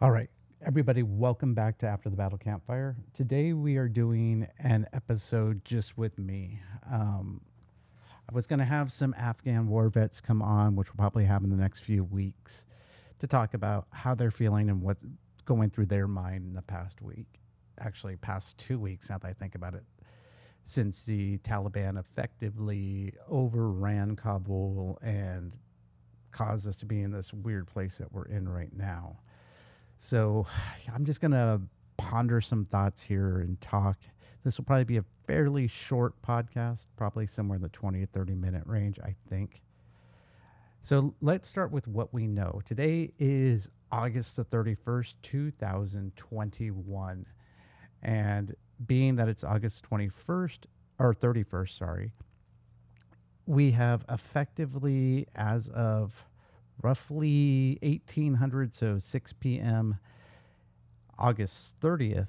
All right, everybody, welcome back to After the Battle Campfire. Today we are doing an episode just with me. Um, I was going to have some Afghan war vets come on, which we'll probably have in the next few weeks, to talk about how they're feeling and what's going through their mind in the past week. Actually, past two weeks, now that I think about it, since the Taliban effectively overran Kabul and caused us to be in this weird place that we're in right now. So I'm just going to ponder some thoughts here and talk. This will probably be a fairly short podcast, probably somewhere in the 20 to 30 minute range, I think. So let's start with what we know. Today is August the 31st, 2021. And being that it's August 21st, or 31st, sorry, we have effectively, as of roughly 1800, so 6 p.m., August 30th,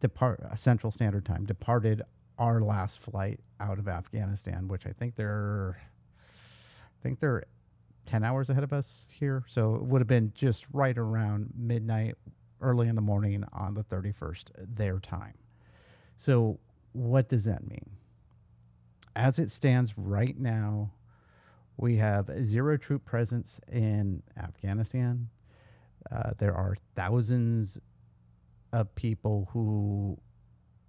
depart uh, Central Standard Time, departed our last flight out of Afghanistan, which I think they're, I think they're 10 hours ahead of us here. So it would have been just right around midnight, early in the morning on the 31st, their time. So what does that mean? As it stands right now, we have zero troop presence in Afghanistan. Uh, there are thousands of people who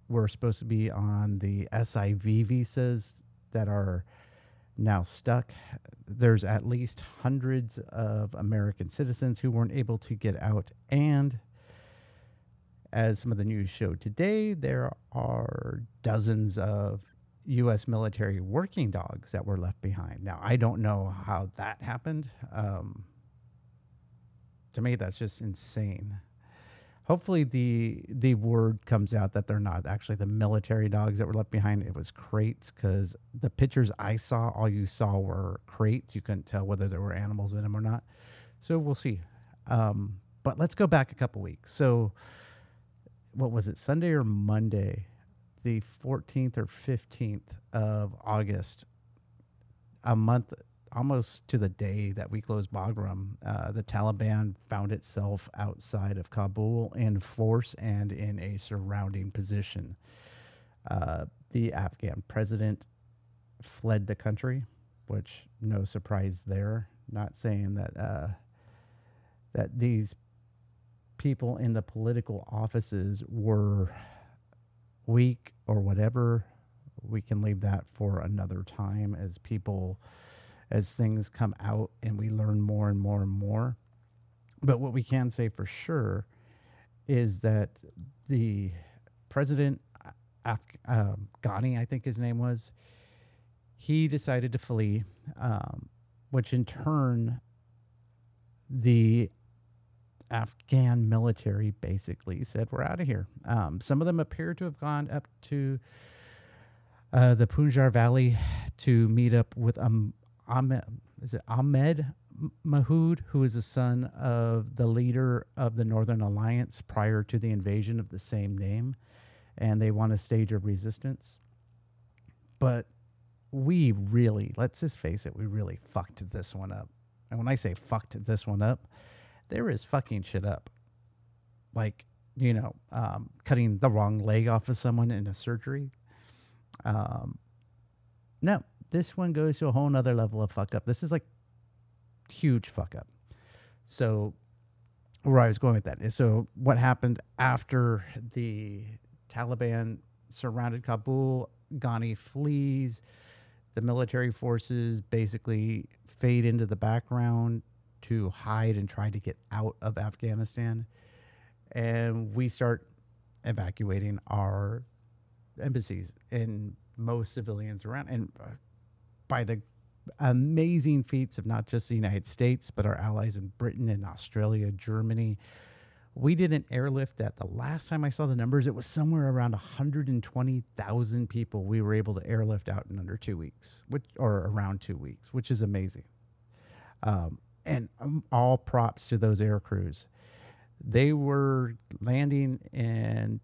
were supposed to be on the SIV visas that are now stuck. There's at least hundreds of American citizens who weren't able to get out. And as some of the news showed today, there are dozens of U.S. military working dogs that were left behind. Now, I don't know how that happened. Um, to me, that's just insane. Hopefully, the the word comes out that they're not actually the military dogs that were left behind. It was crates because the pictures I saw, all you saw were crates. You couldn't tell whether there were animals in them or not. So we'll see. Um, but let's go back a couple weeks. So, what was it, Sunday or Monday? The 14th or 15th of August, a month almost to the day that we closed Bagram, uh, the Taliban found itself outside of Kabul in force and in a surrounding position. Uh, the Afghan president fled the country, which no surprise there. Not saying that uh, that these people in the political offices were week or whatever, we can leave that for another time as people, as things come out and we learn more and more and more. But what we can say for sure is that the president, Af- um, Ghani, I think his name was, he decided to flee, um, which in turn, the Afghan military basically said, "We're out of here." Um, some of them appear to have gone up to uh, the Punjar Valley to meet up with um, Ahmed. Is it Ahmed Mahood, who is the son of the leader of the Northern Alliance prior to the invasion of the same name, and they want a stage of resistance. But we really, let's just face it, we really fucked this one up. And when I say fucked this one up, there is fucking shit up. Like, you know, um, cutting the wrong leg off of someone in a surgery. Um, no, this one goes to a whole nother level of fuck up. This is like huge fuck up. So, where I was going with that is so what happened after the Taliban surrounded Kabul, Ghani flees, the military forces basically fade into the background to hide and try to get out of Afghanistan. And we start evacuating our embassies and most civilians around. And uh, by the amazing feats of not just the United States, but our allies in Britain and Australia, Germany, we did an airlift that the last time I saw the numbers, it was somewhere around 120,000 people we were able to airlift out in under two weeks, which or around two weeks, which is amazing. Um, and um, all props to those air crews. They were landing and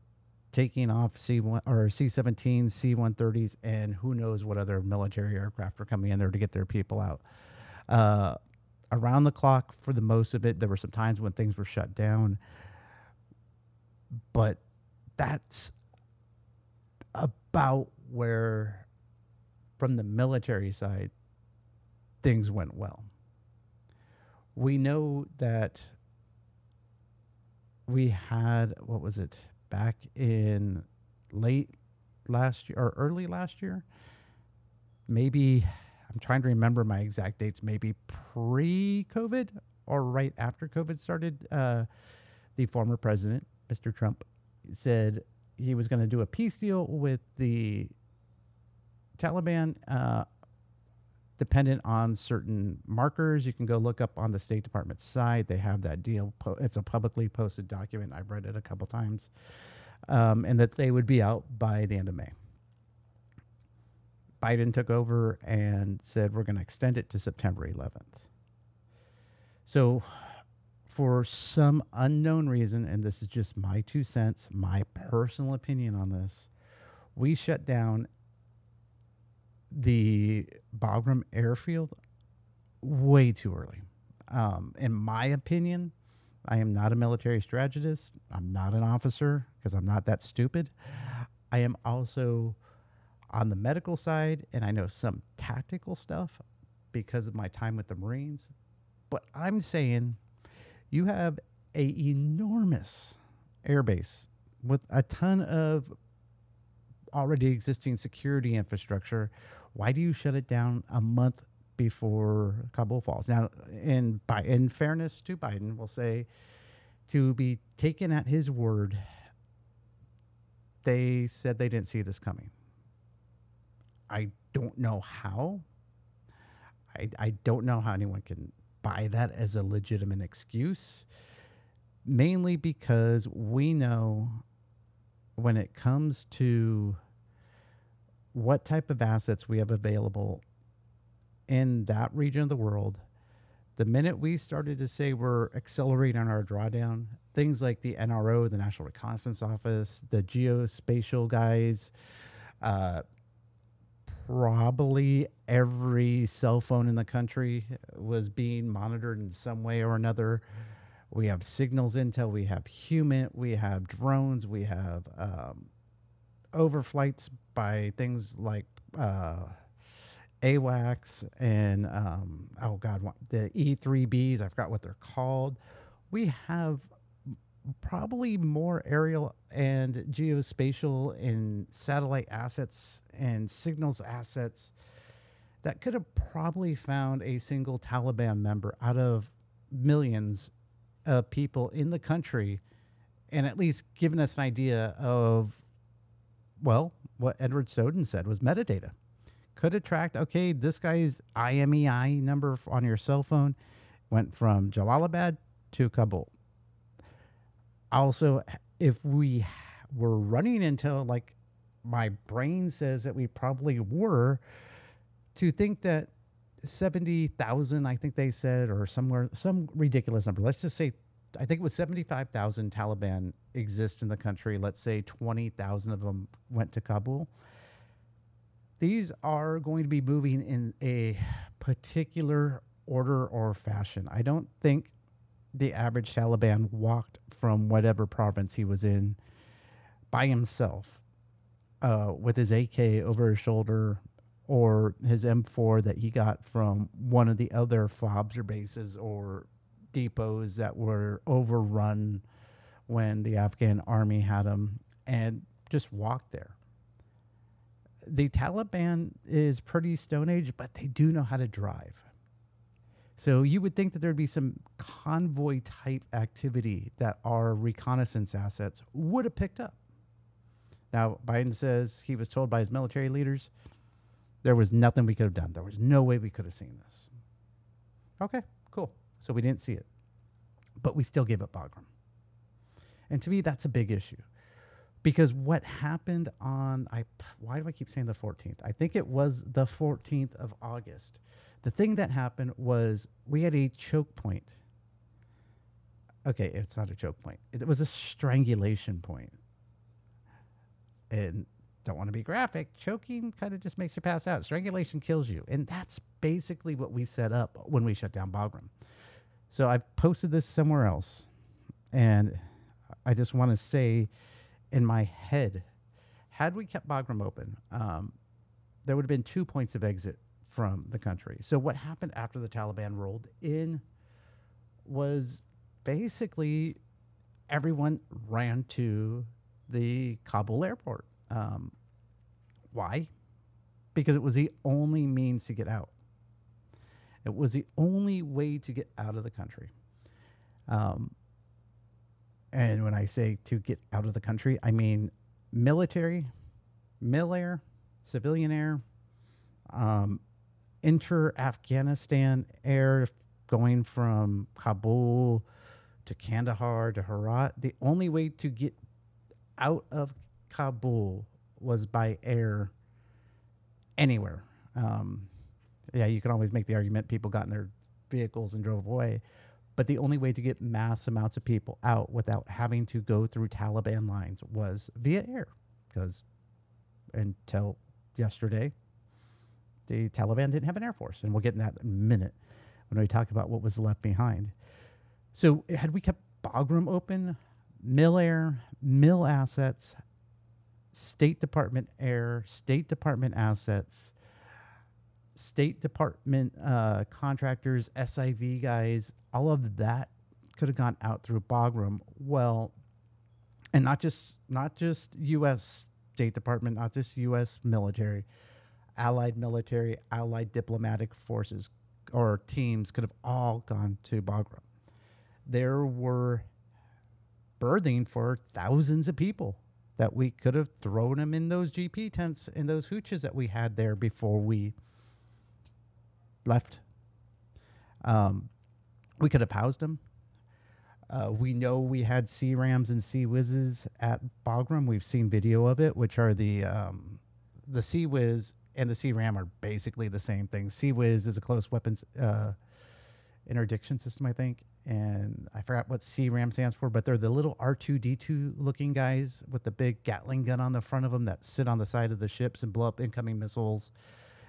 taking off C one or C 17s, C 130s, and who knows what other military aircraft are coming in there to get their people out. Uh, around the clock for the most of it. There were some times when things were shut down, but that's about where, from the military side, things went well. We know that we had, what was it, back in late last year or early last year? Maybe, I'm trying to remember my exact dates, maybe pre COVID or right after COVID started. Uh, the former president, Mr. Trump, said he was going to do a peace deal with the Taliban, uh, dependent on certain markers. You can go look up on the State Department site. They have that deal. It's a publicly posted document. I've read it a couple times, um, and that they would be out by the end of May. Biden took over and said we're going to extend it to September 11th. So for some unknown reason, and this is just my two cents, my personal opinion on this, we shut down the Bagram airfield way too early. Um, in my opinion, I am not a military strategist. I'm not an officer because I'm not that stupid. I am also on the medical side, and I know some tactical stuff because of my time with the Marines. But I'm saying you have a enormous airbase with a ton of already existing security infrastructure. Why do you shut it down a month before Kabul falls? Now, in by in fairness to Biden, we'll say to be taken at his word, they said they didn't see this coming. I don't know how. I, I don't know how anyone can buy that as a legitimate excuse, mainly because we know when it comes to what type of assets we have available in that region of the world, the minute we started to say we're accelerating our drawdown, things like the NRO, the National Reconnaissance Office, the geospatial guys, uh, probably every cell phone in the country was being monitored in some way or another. We have signals intel, we have human, we have drones, we have um, overflights by things like uh, AWACS and um, oh god, the E3Bs. I forgot what they're called. We have probably more aerial and geospatial and satellite assets and signals assets that could have probably found a single Taliban member out of millions of people in the country and at least given us an idea of, well, what Edward Snowden said was metadata. Could attract, okay, this guy's IMEI number on your cell phone went from Jalalabad to Kabul also if we were running into like my brain says that we probably were to think that 70,000 I think they said or somewhere some ridiculous number let's just say I think it was 75,000 Taliban exist in the country. Let's say 20,000 of them went to Kabul. These are going to be moving in a particular order or fashion. I don't think the average Taliban walked from whatever province he was in by himself uh, with his AK over his shoulder or his M4 that he got from one of the other FOBs or bases or depots that were overrun when the Afghan army had them and just walked there. The Taliban is pretty Stone Age, but they do know how to drive. So you would think that there'd be some convoy type activity that our reconnaissance assets would have picked up. Now, Biden says he was told by his military leaders there was nothing we could have done. There was no way we could have seen this. Okay, cool. So we didn't see it, but we still gave up Bagram. And to me, that's a big issue because what happened on I why do I keep saying the 14th? I think it was the 14th of August the thing that happened was we had a choke point. Okay, it's not a choke point. It was a strangulation point. And don't want to be graphic, choking kind of just makes you pass out. Strangulation kills you. And that's basically what we set up when we shut down Bagram. So I posted this somewhere else. And I just want to say in my head, had we kept Bagram open, um, there would have been two points of exit from the country. So what happened after the Taliban rolled in was basically everyone ran to the Kabul airport. Um, why? Because it was the only means to get out. It was the only way to get out of the country. Um, and when I say to get out of the country, I mean military, mil air, civilian air, um, inter Afghanistan air going from Kabul to Kandahar to Herat. The only way to get out of Kabul was by air anywhere. Um, yeah, you can always make the argument people got in their vehicles and drove away. But the only way to get mass amounts of people out without having to go through Taliban lines was via air. Because until yesterday, the Taliban didn't have an air force. And we'll get in that in a minute when we talk about what was left behind. So, had we kept Bagram open, mill Air, mill Assets, State Department Air, State Department Assets, State Department uh, contractors, SIV guys, all of that could have gone out through Bagram. Well, and not just not just U.S. State Department, not just U.S. military, allied military, allied diplomatic forces or teams could have all gone to Bagram. There were berthing for thousands of people that we could have thrown them in those GP tents in those hooches that we had there before we left. Um, we could have housed them. Uh, we know we had CRAMs and CIWSs at Bagram. We've seen video of it, which are the um, the CIWS and the CRAM are basically the same thing. CIWS is a close weapons uh, interdiction system, I think, and I forgot what CRAM stands for, but they're the little R2D2 looking guys with the big Gatling gun on the front of them that sit on the side of the ships and blow up incoming missiles.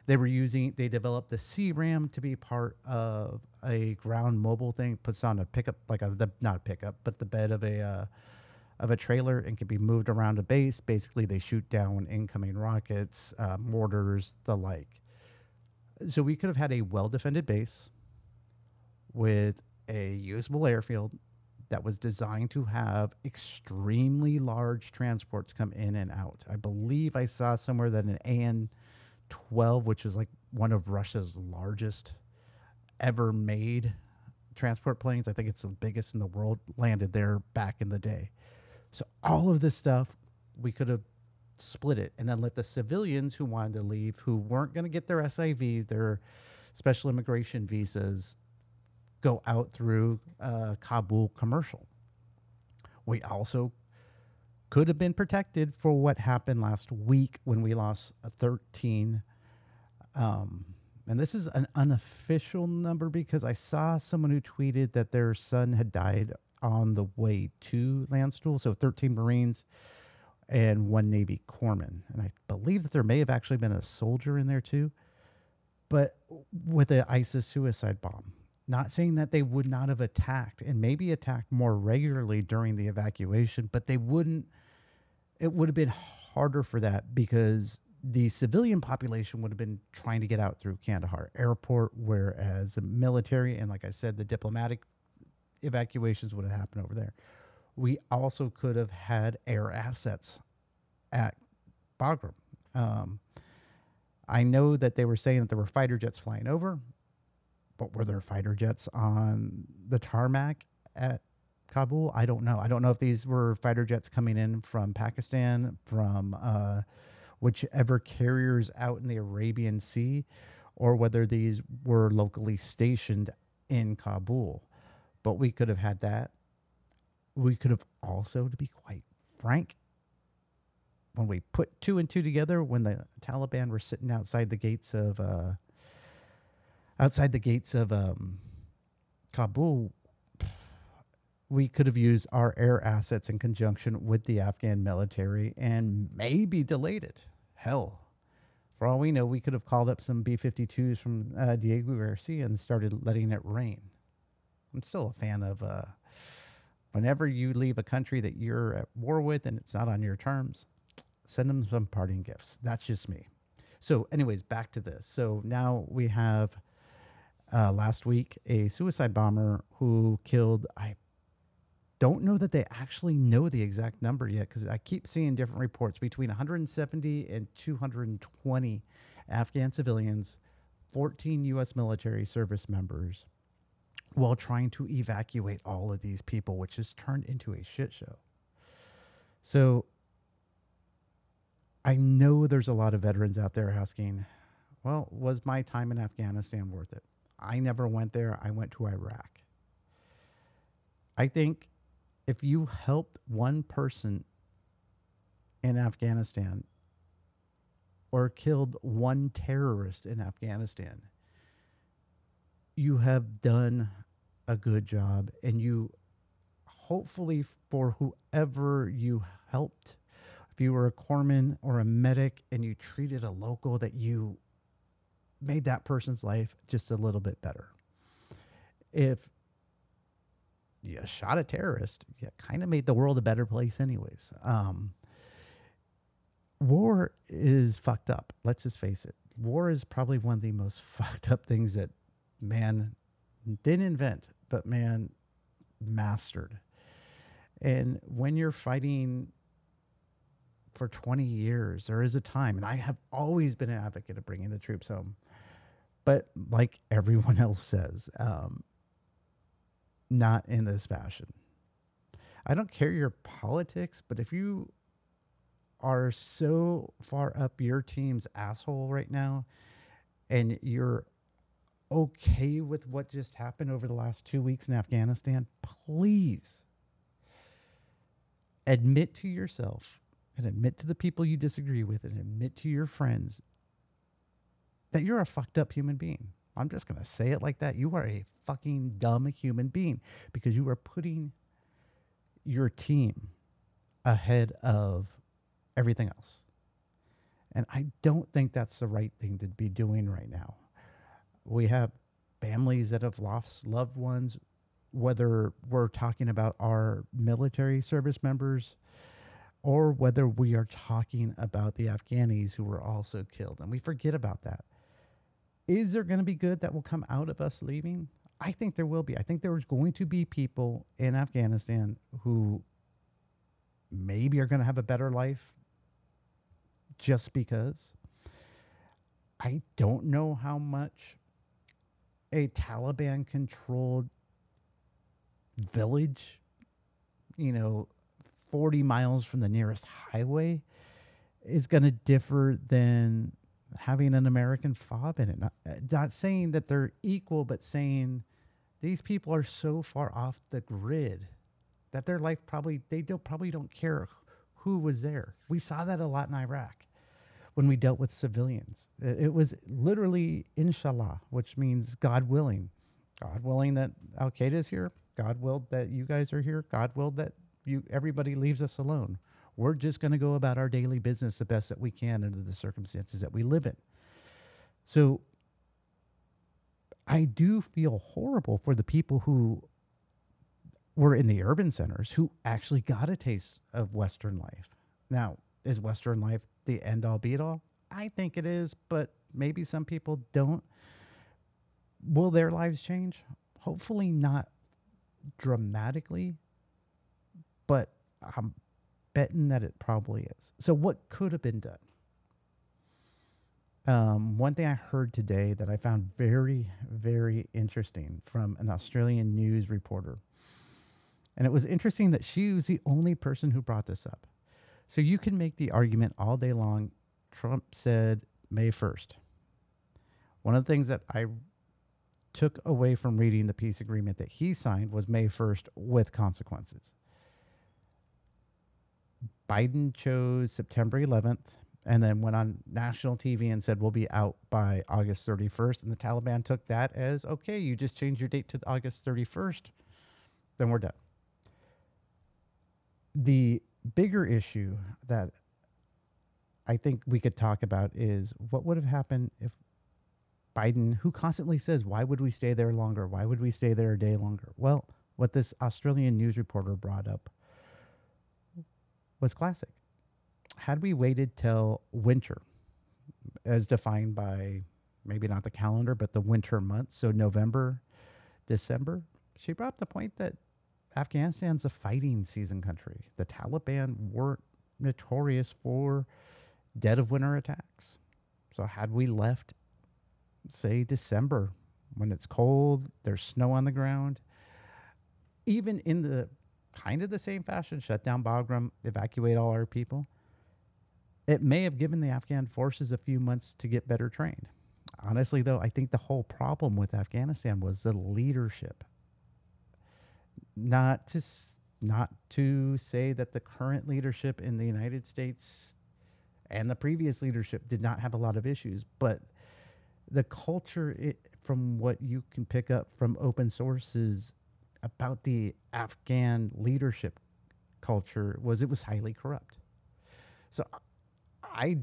They were using, they developed the CRAM to be part of a ground mobile thing, puts on a pickup, like a, the, not a pickup, but the bed of a, uh, of a trailer and can be moved around a base. Basically, they shoot down incoming rockets, uh, mortars, the like. So we could have had a well defended base with a usable airfield that was designed to have extremely large transports come in and out. I believe I saw somewhere that an AN 12, which is like one of Russia's largest ever made transport planes, I think it's the biggest in the world, landed there back in the day. So all of this stuff, we could have split it and then let the civilians who wanted to leave, who weren't going to get their SIVs, their special immigration visas, go out through uh, Kabul commercial. We also could have been protected for what happened last week when we lost 13. Um, and this is an unofficial number because I saw someone who tweeted that their son had died on the way to Landstuhl. So 13 Marines and one Navy corpsman. And I believe that there may have actually been a soldier in there too, but with the ISIS suicide bomb. Not saying that they would not have attacked and maybe attacked more regularly during the evacuation, but they wouldn't, it would have been harder for that because the civilian population would have been trying to get out through Kandahar airport, whereas the military and, like I said, the diplomatic evacuations would have happened over there. We also could have had air assets at Bagram. Um, I know that they were saying that there were fighter jets flying over, but were there fighter jets on the tarmac at Kabul? I don't know. I don't know if these were fighter jets coming in from Pakistan, from uh, whichever carriers out in the Arabian Sea, or whether these were locally stationed in Kabul but we could have had that. We could have also, to be quite frank, when we put two and two together, when the Taliban were sitting outside the gates of uh, outside the gates of um, Kabul, we could have used our air assets in conjunction with the Afghan military and maybe delayed it. Hell, for all we know, we could have called up some B 52s from uh, Diego Garcia and started letting it rain. I'm still a fan of uh, whenever you leave a country that you're at war with and it's not on your terms, send them some parting gifts. That's just me. So, anyways, back to this. So now we have uh, last week a suicide bomber who killed, I don't know that they actually know the exact number yet because I keep seeing different reports between 170 and 220 Afghan civilians, 14 U.S. military service members, while trying to evacuate all of these people, which has turned into a shit show. So I know there's a lot of veterans out there asking, well, was my time in Afghanistan worth it? I never went there. I went to Iraq. I think if you helped one person in Afghanistan or killed one terrorist in Afghanistan, you have done a good job and you hopefully for whoever you helped if you were a corpsman or a medic and you treated a local that you made that person's life just a little bit better if you shot a terrorist, you kind of made the world a better place, anyways. Um, war is fucked up. Let's just face it. War is probably one of the most fucked up things that man didn't invent, but man mastered. And when you're fighting for 20 years, there is a time, and I have always been an advocate of bringing the troops home. But like everyone else says, um, not in this fashion. I don't care your politics, but if you are so far up your team's asshole right now and you're okay with what just happened over the last two weeks in Afghanistan, please admit to yourself and admit to the people you disagree with and admit to your friends that you're a fucked up human being. I'm just going to say it like that. You are a fucking dumb human being because you are putting your team ahead of everything else. And I don't think that's the right thing to be doing right now. We have families that have lost loved ones, whether we're talking about our military service members or whether we are talking about the Afghanis who were also killed. And we forget about that. Is there going to be good that will come out of us leaving? I think there will be. I think there's going to be people in Afghanistan who maybe are going to have a better life just because. I don't know how much a Taliban controlled village, you know, 40 miles from the nearest highway is going to differ than having an American fob in it. Not, uh, not saying that they're equal, but saying these people are so far off the grid that their life probably they don't probably don't care who was there. We saw that a lot in Iraq when we dealt with civilians. It was literally inshallah, which means God willing. God willing that Al Qaeda is here. God willed that you guys are here. God willed that you everybody leaves us alone. We're just going to go about our daily business the best that we can under the circumstances that we live in. So I do feel horrible for the people who were in the urban centers who actually got a taste of Western life. Now, is Western life the end all be all? I think it is, but maybe some people don't. Will their lives change? Hopefully, not dramatically, but I'm betting that it probably is. So, what could have been done? Um, one thing I heard today that I found very, very interesting from an Australian news reporter. And it was interesting that she was the only person who brought this up. So you can make the argument all day long. Trump said May 1st. One of the things that I took away from reading the peace agreement that he signed was May 1st with consequences. Biden chose September 11th and then went on national TV and said, we'll be out by August 31st. And the Taliban took that as, okay, you just changed your date to August 31st, then we're done. the bigger issue that I think we could talk about is what would have happened if Biden, who constantly says, Why would we stay there longer? Why would we stay there a day longer? Well, what this Australian news reporter brought up was classic. Had we waited till winter, as defined by maybe not the calendar, but the winter months, so November, December, she brought up the point that Afghanistan's a fighting season country. The Taliban weren't notorious for dead of winter attacks. So, had we left, say, December, when it's cold, there's snow on the ground, even in the kind of the same fashion, shut down Bagram, evacuate all our people, it may have given the Afghan forces a few months to get better trained. Honestly, though, I think the whole problem with Afghanistan was the leadership. Not to not to say that the current leadership in the United States and the previous leadership did not have a lot of issues, but the culture, it, from what you can pick up from open sources about the Afghan leadership culture, was it was highly corrupt. So I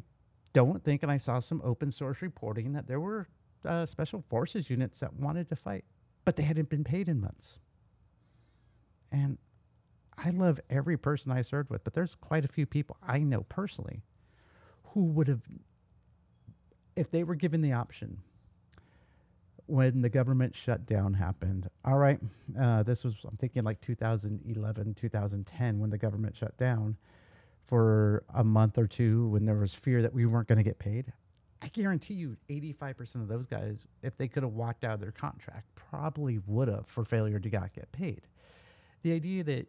don't think, and I saw some open source reporting that there were uh, special forces units that wanted to fight, but they hadn't been paid in months. And I love every person I served with, but there's quite a few people I know personally who would have, if they were given the option when the government shutdown happened. All right, uh, this was, I'm thinking like 2011, 2010, when the government shut down for a month or two when there was fear that we weren't going to get paid. I guarantee you 85% of those guys, if they could have walked out of their contract, probably would have for failure to not get paid. The idea that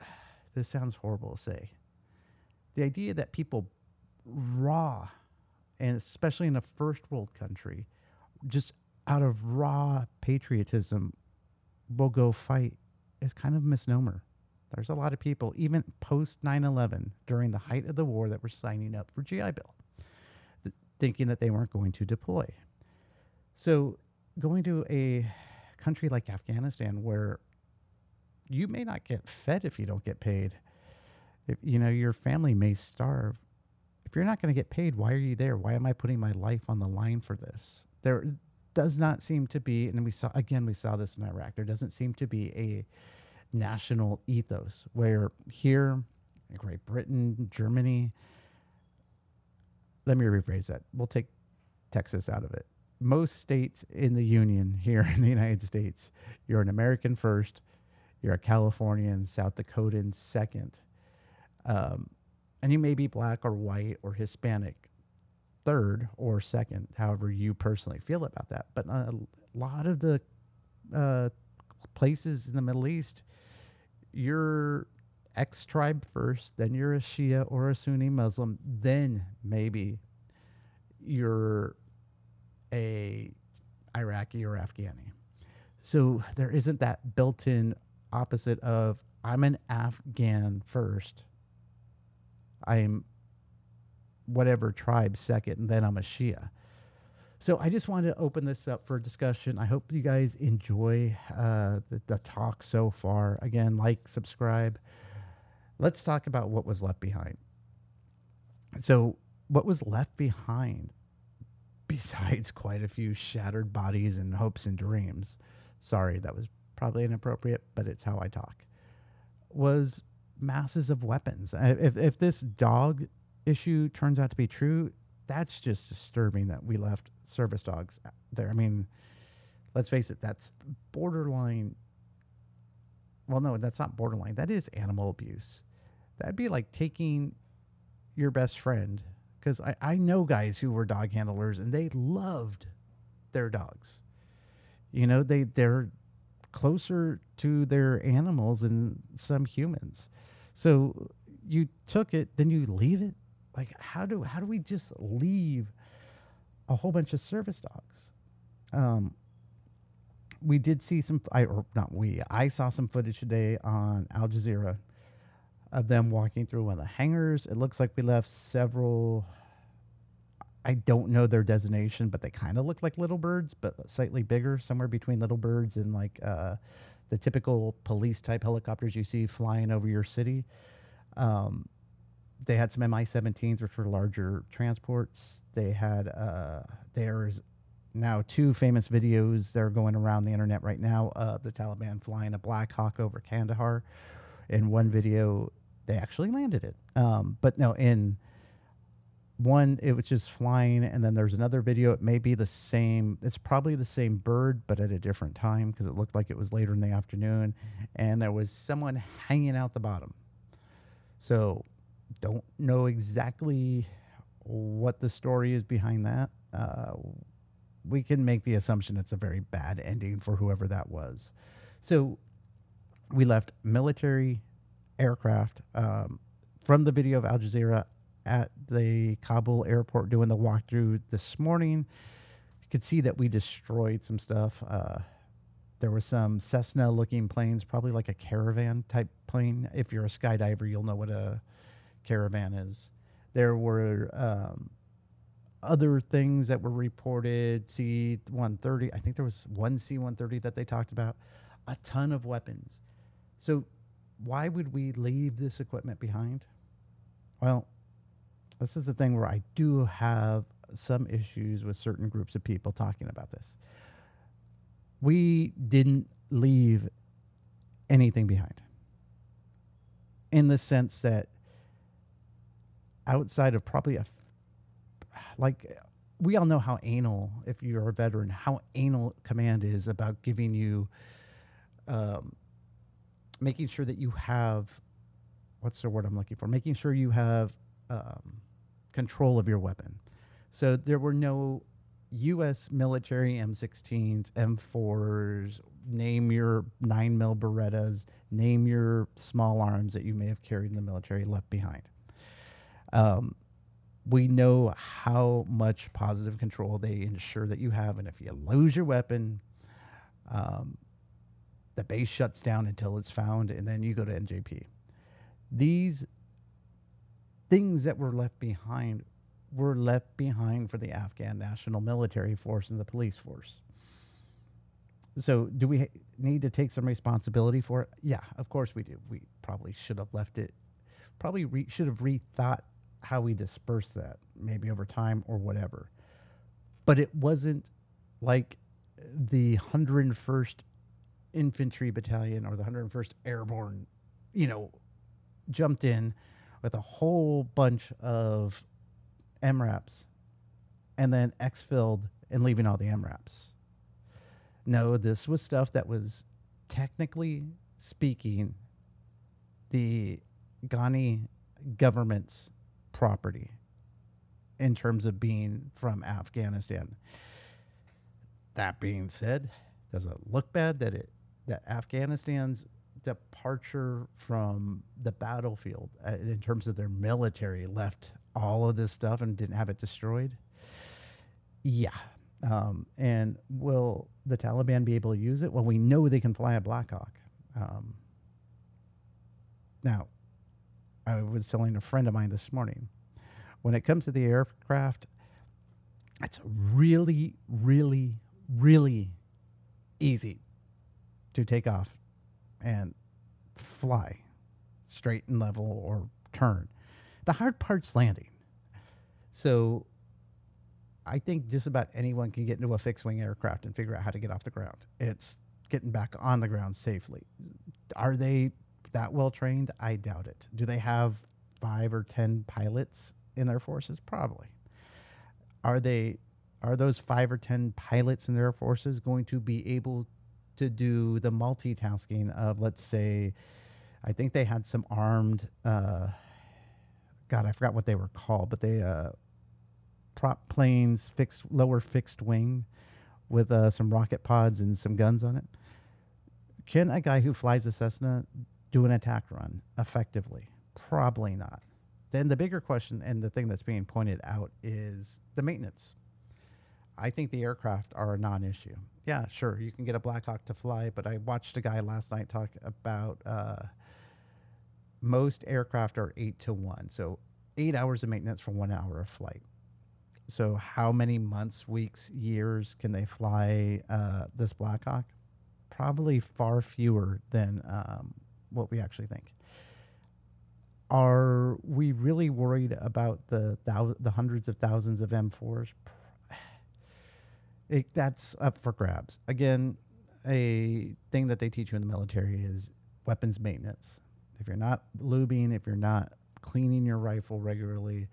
this sounds horrible to say, the idea that people raw, and especially in a first world country, just out of raw patriotism will go fight is kind of a misnomer. There's a lot of people, even post 9 11, during the height of the war, that were signing up for GI Bill, th- thinking that they weren't going to deploy. So, going to a country like Afghanistan, where you may not get fed if you don't get paid, if, you know, your family may starve. If you're not going to get paid, why are you there? Why am I putting my life on the line for this? There does not seem to be, and we saw again, we saw this in Iraq. There doesn't seem to be a national ethos where here, Great Britain, Germany. Let me rephrase that. We'll take Texas out of it. Most states in the union here in the United States, you're an American first, you're a Californian, South Dakotan second, um, and you may be black or white or Hispanic third or second, however you personally feel about that. But a lot of the uh, places in the Middle East, you're X tribe first, then you're a Shia or a Sunni Muslim, then maybe you're a Iraqi or Afghani. So there isn't that built-in opposite of I'm an Afghan first. I'm whatever tribe second, and then I'm a Shia. So I just wanted to open this up for discussion. I hope you guys enjoy uh, the, the talk so far. Again, like, subscribe. Let's talk about what was left behind. So, what was left behind, besides quite a few shattered bodies and hopes and dreams, sorry, that was probably inappropriate, but it's how I talk, was masses of weapons. If, if this dog issue turns out to be true, that's just disturbing that we left service dogs there. I mean, let's face it, that's borderline. Well, no, that's not borderline. That is animal abuse. That'd be like taking your best friend, because I, I know guys who were dog handlers and they loved their dogs. You know, they they're closer to their animals than some humans. So you took it, then you leave it like how do how do we just leave a whole bunch of service dogs? Um, we did see some, I or not we, I saw some footage today on Al Jazeera of them walking through one of the hangars. It looks like we left several. I don't know their designation, but they kind of look like little birds, but slightly bigger, somewhere between little birds and like uh, the typical police type helicopters you see flying over your city. Um, they had some Mi-17s, which were larger transports. They had uh, there's now two famous videos that are going around the internet right now of the Taliban flying a Black Hawk over Kandahar. In one video, they actually landed it. Um, but no, in one, it was just flying, and then there's another video. It may be the same. It's probably the same bird, but at a different time because it looked like it was later in the afternoon, and there was someone hanging out the bottom. So, don't know exactly what the story is behind that. Uh, we can make the assumption it's a very bad ending for whoever that was. So, we left military aircraft um, from the video of Al Jazeera at the Kabul airport doing the walkthrough this morning. You could see that we destroyed some stuff. Uh, there were some Cessna looking planes, probably like a caravan type plane. If you're a skydiver, you'll know what a caravan is. There were um, other things that were reported C 130. I think there was one C 130 that they talked about, a ton of weapons. So, why would we leave this equipment behind? Well, this is the thing where I do have some issues with certain groups of people talking about this. We didn't leave anything behind in the sense that outside of probably a like we all know how anal if you're a veteran how anal command is about giving you um, making sure that you have what's the word i'm looking for making sure you have um, control of your weapon. So there were no U.S. military M16s, M4s, name your 9 mil Berettas, name your small arms that you may have carried in the military left behind. Um, we know how much positive control they ensure that you have. And if you lose your weapon, um, the base shuts down until it's found, and then you go to NJP. These things that were left behind were left behind for the Afghan National Military Force and the police force. So, do we need to take some responsibility for it? Yeah, of course we do. We probably should have left it, probably re- should have rethought how we disperse that, maybe over time or whatever. But it wasn't like the 101st Infantry Battalion or the 101st Airborne, you know, jumped in with a whole bunch of MRAPs and then exfilled and leaving all the MRAPs. No, this was stuff that was technically speaking the Ghani government's property in terms of being from Afghanistan. That being said, does it look bad that it that Afghanistan's departure from the battlefield uh, in terms of their military left all of this stuff and didn't have it destroyed? Yeah. Um, and will the Taliban be able to use it? Well, we know they can fly a Black Hawk. Um, now, I was telling a friend of mine this morning when it comes to the aircraft, it's really, really, really easy to take off and fly straight and level or turn. The hard part's landing. So I think just about anyone can get into a fixed wing aircraft and figure out how to get off the ground. It's getting back on the ground safely. Are they that well trained? I doubt it. Do they have five or 10 pilots in their forces? Probably. Are they are those five or 10 pilots in their forces going to be able to do the multitasking of, let's say, I think they had some armed, uh, God, I forgot what they were called, but they uh, prop planes, fixed lower fixed wing, with uh, some rocket pods and some guns on it. Can a guy who flies a Cessna do an attack run effectively? Probably not. Then the bigger question and the thing that's being pointed out is the maintenance. I think the aircraft are a non-issue. Yeah, sure, you can get a Black Hawk to fly, but I watched a guy last night talk about uh, most aircraft are eight to one, so eight hours of maintenance for one hour of flight. So, how many months, weeks, years can they fly uh, this Black Hawk? probably far fewer than um, what we actually think. Are we really worried about the thou- the hundreds of thousands of M4s? It, that's up for grabs. Again, a thing that they teach you in the military is weapons maintenance. If you're not lubing, if you're not cleaning your rifle regularly,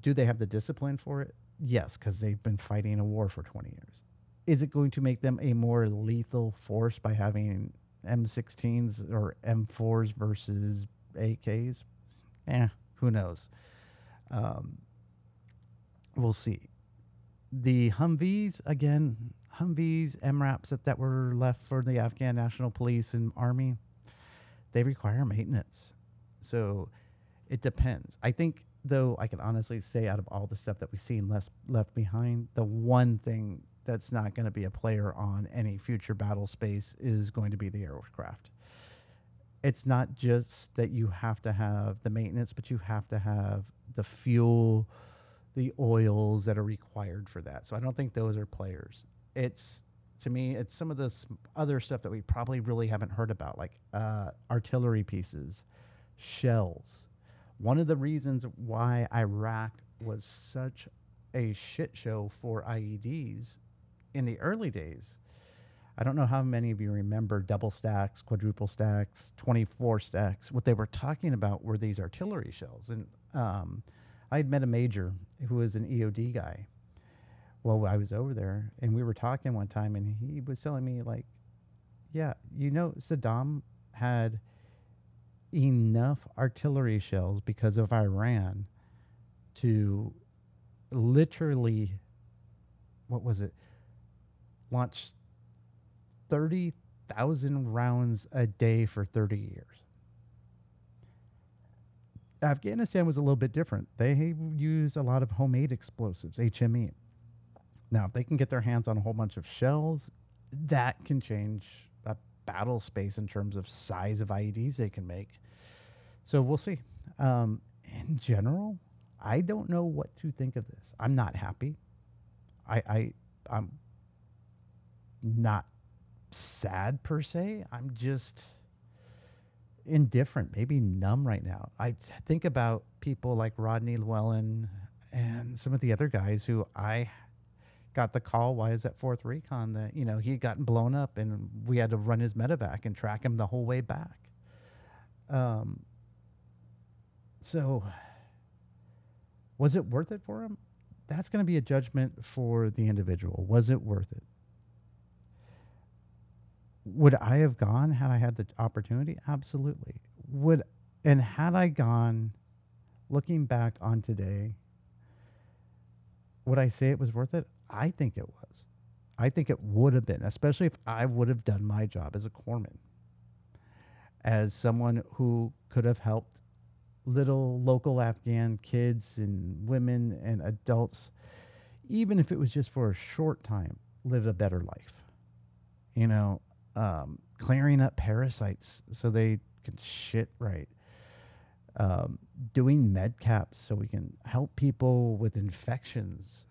do they have the discipline for it? Yes, because they've been fighting a war for 20 years. Is it going to make them a more lethal force by having M16s or M4s versus AKs? Eh, who knows? Um, we'll see. The Humvees, again, Humvees, MRAPs that, that were left for the Afghan National Police and Army, they require maintenance. So it depends. I think, though, I can honestly say out of all the stuff that we've seen less left behind, the one thing that's not going to be a player on any future battle space is going to be the aircraft. It's not just that you have to have the maintenance, but you have to have the fuel, the oils that are required for that. So I don't think those are players. It's to me, it's some of this other stuff that we probably really haven't heard about, like uh, artillery pieces, shells. One of the reasons why Iraq was such a shit show for IEDs in the early days. I don't know how many of you remember double stacks, quadruple stacks, 24 stacks. What they were talking about were these artillery shells. And um, I had met a major who was an EOD guy. Well, I was over there and we were talking one time, and he was telling me, like, yeah, you know, Saddam had enough artillery shells because of Iran to literally, what was it? Launch 30,000 rounds a day for 30 years. Afghanistan was a little bit different. They use a lot of homemade explosives, HME. Now, if they can get their hands on a whole bunch of shells, that can change a battle space in terms of size of IEDs they can make. So we'll see. Um, in general, I don't know what to think of this. I'm not happy. I, I I'm not sad per se. I'm just indifferent, maybe numb right now. I think about people like Rodney Llewellyn and some of the other guys who I got the call Why is was at Fourth Recon that you know he had gotten blown up and we had to run his medevac and track him the whole way back. Um. So, was it worth it for him? That's going to be a judgment for the individual. Was it worth it? Would I have gone had I had the opportunity? Absolutely. Would and had I gone looking back on today, would I say it was worth it? I think it was. I think it would have been, especially if I would have done my job as a corpsman, as someone who could have helped little local Afghan kids and women and adults, even if it was just for a short time, live a better life. You know, um, clearing up parasites so they can shit right. Um, doing med caps so we can help people with infections.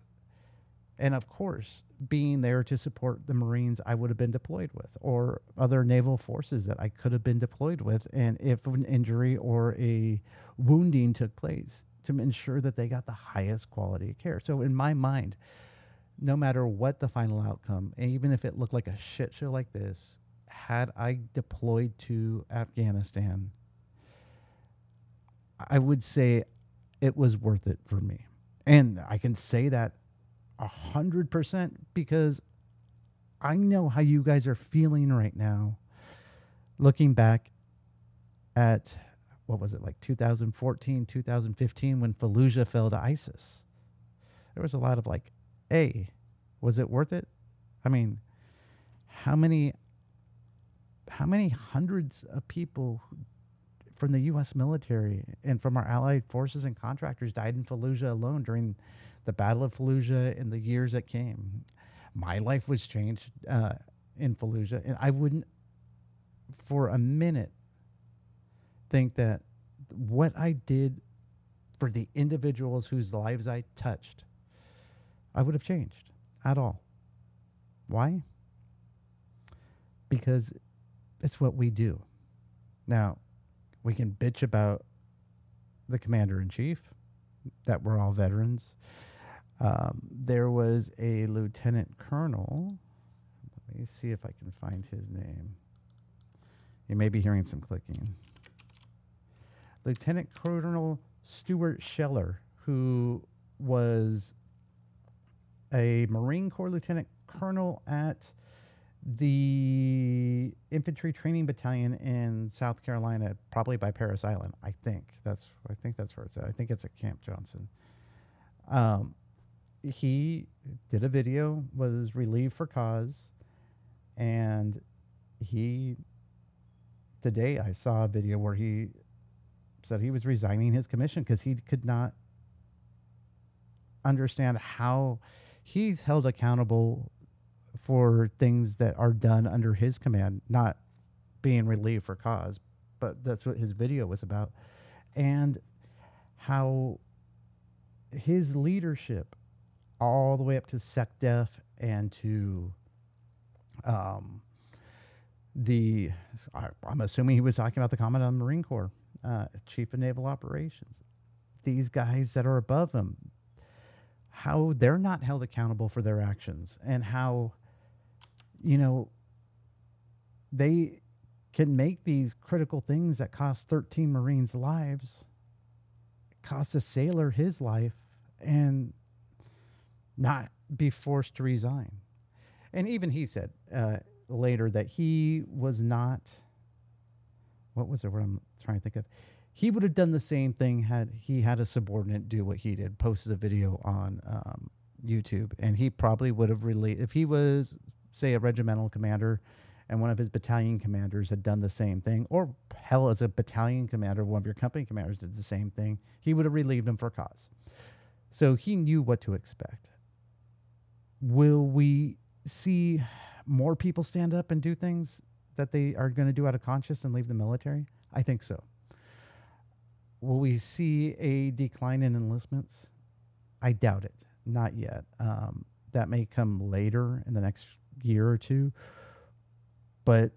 And of course, being there to support the Marines I would have been deployed with or other naval forces that I could have been deployed with. And if an injury or a wounding took place, to ensure that they got the highest quality of care. So, in my mind, no matter what the final outcome, and even if it looked like a shit show like this, had I deployed to Afghanistan, I would say it was worth it for me. And I can say that a hundred percent because I know how you guys are feeling right now. Looking back at what was it like 2014, 2015 when Fallujah fell to ISIS. There was a lot of like, hey, was it worth it? I mean, how many how many hundreds of people from the U.S. military and from our allied forces and contractors died in Fallujah alone during the Battle of Fallujah and the years that came. My life was changed uh, in Fallujah, and I wouldn't, for a minute, think that what I did for the individuals whose lives I touched, I would have changed at all. Why? because it's what we do. Now, we can bitch about the commander in chief, that we're all veterans. Um, there was a lieutenant colonel. Let me see if I can find his name. You may be hearing some clicking. Lieutenant Colonel Stuart Scheller, who was a Marine Corps lieutenant colonel at the infantry training battalion in South Carolina, probably by Parris Island. I think that's I think that's where it's at. I think it's at Camp Johnson. Um, he did a video, was relieved for cause, and he today I saw a video where he said he was resigning his commission because he could not understand how he's held accountable for things that are done under his command, not being relieved for cause, but that's what his video was about. And how his leadership, all the way up to SecDef and to um, the, I'm assuming he was talking about the Commandant of the Marine Corps, uh, Chief of Naval Operations. These guys that are above him, how they're not held accountable for their actions and how you know, they can make these critical things that cost 13 Marines' lives, cost a sailor his life, and not be forced to resign. And even he said uh, later that he was not, what was it, what I'm trying to think of? He would have done the same thing had he had a subordinate do what he did, posted a video on um, YouTube, and he probably would have really, if he was say, a regimental commander and one of his battalion commanders had done the same thing, or hell, as a battalion commander, one of your company commanders did the same thing, he would have relieved him for cause. So he knew what to expect. Will we see more people stand up and do things that they are going to do out of conscience and leave the military? I think so. Will we see a decline in enlistments? I doubt it. Not yet. Um, that may come later in the next year or two. But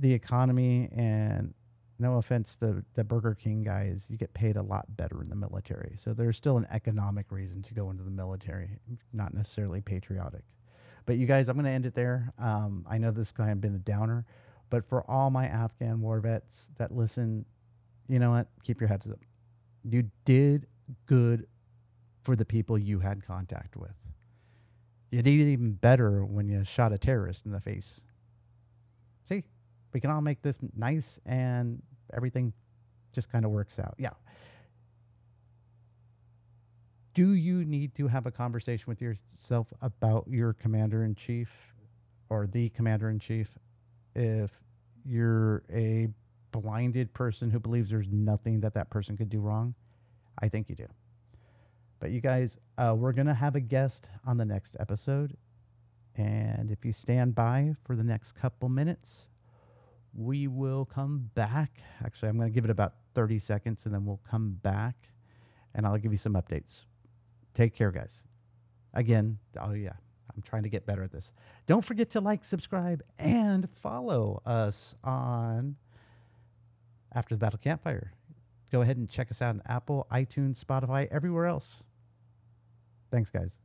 the economy and no offense the the Burger King guys, you get paid a lot better in the military. So there's still an economic reason to go into the military, not necessarily patriotic. But you guys, I'm going to end it there. Um, I know this guy of been a downer, but for all my Afghan war vets that listen, you know what? Keep your heads up. You did good for the people you had contact with. You did even better when you shot a terrorist in the face. See, we can all make this nice and everything just kind of works out. Yeah. Do you need to have a conversation with yourself about your commander in chief or the commander in chief if you're a blinded person who believes there's nothing that that person could do wrong? I think you do. But you guys, uh, we're going to have a guest on the next episode. And if you stand by for the next couple minutes, we will come back. Actually, I'm going to give it about 30 seconds and then we'll come back and I'll give you some updates. Take care, guys. Again, oh, yeah, I'm trying to get better at this. Don't forget to like, subscribe, and follow us on After the Battle Campfire. Go ahead and check us out on Apple, iTunes, Spotify, everywhere else. Thanks, guys.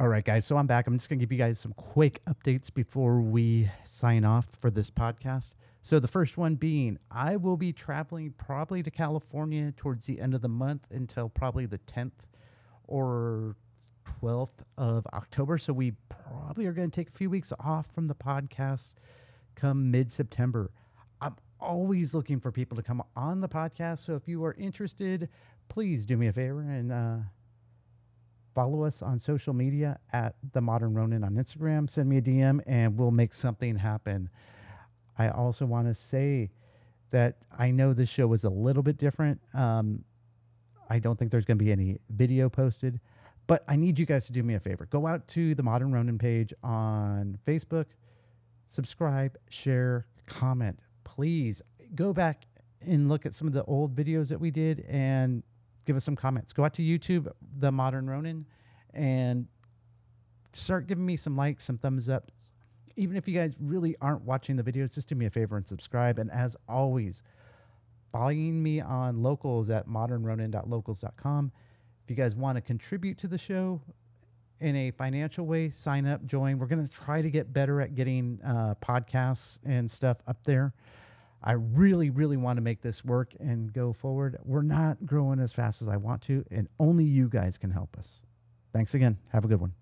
All right, guys. So I'm back. I'm just going to give you guys some quick updates before we sign off for this podcast. So, the first one being, I will be traveling probably to California towards the end of the month until probably the 10th or 12th of October. So, we probably are going to take a few weeks off from the podcast come mid September. I'm always looking for people to come on the podcast. So, if you are interested, please do me a favor and, uh, follow us on social media at the Modern Ronin on Instagram. Send me a DM and we'll make something happen. I also want to say that I know this show was a little bit different. Um, I don't think there's going to be any video posted, but I need you guys to do me a favor. Go out to the Modern Ronin page on Facebook, subscribe, share, comment. Please go back and look at some of the old videos that we did and give us some comments. Go out to YouTube, The Modern Ronin, and start giving me some likes, some thumbs up. Even if you guys really aren't watching the videos, just do me a favor and subscribe. And as always, following me on locals at modernronin.locals.com. If you guys want to contribute to the show in a financial way, sign up, join. We're going to try to get better at getting uh, podcasts and stuff up there. I really, really want to make this work and go forward. We're not growing as fast as I want to, and only you guys can help us. Thanks again. Have a good one.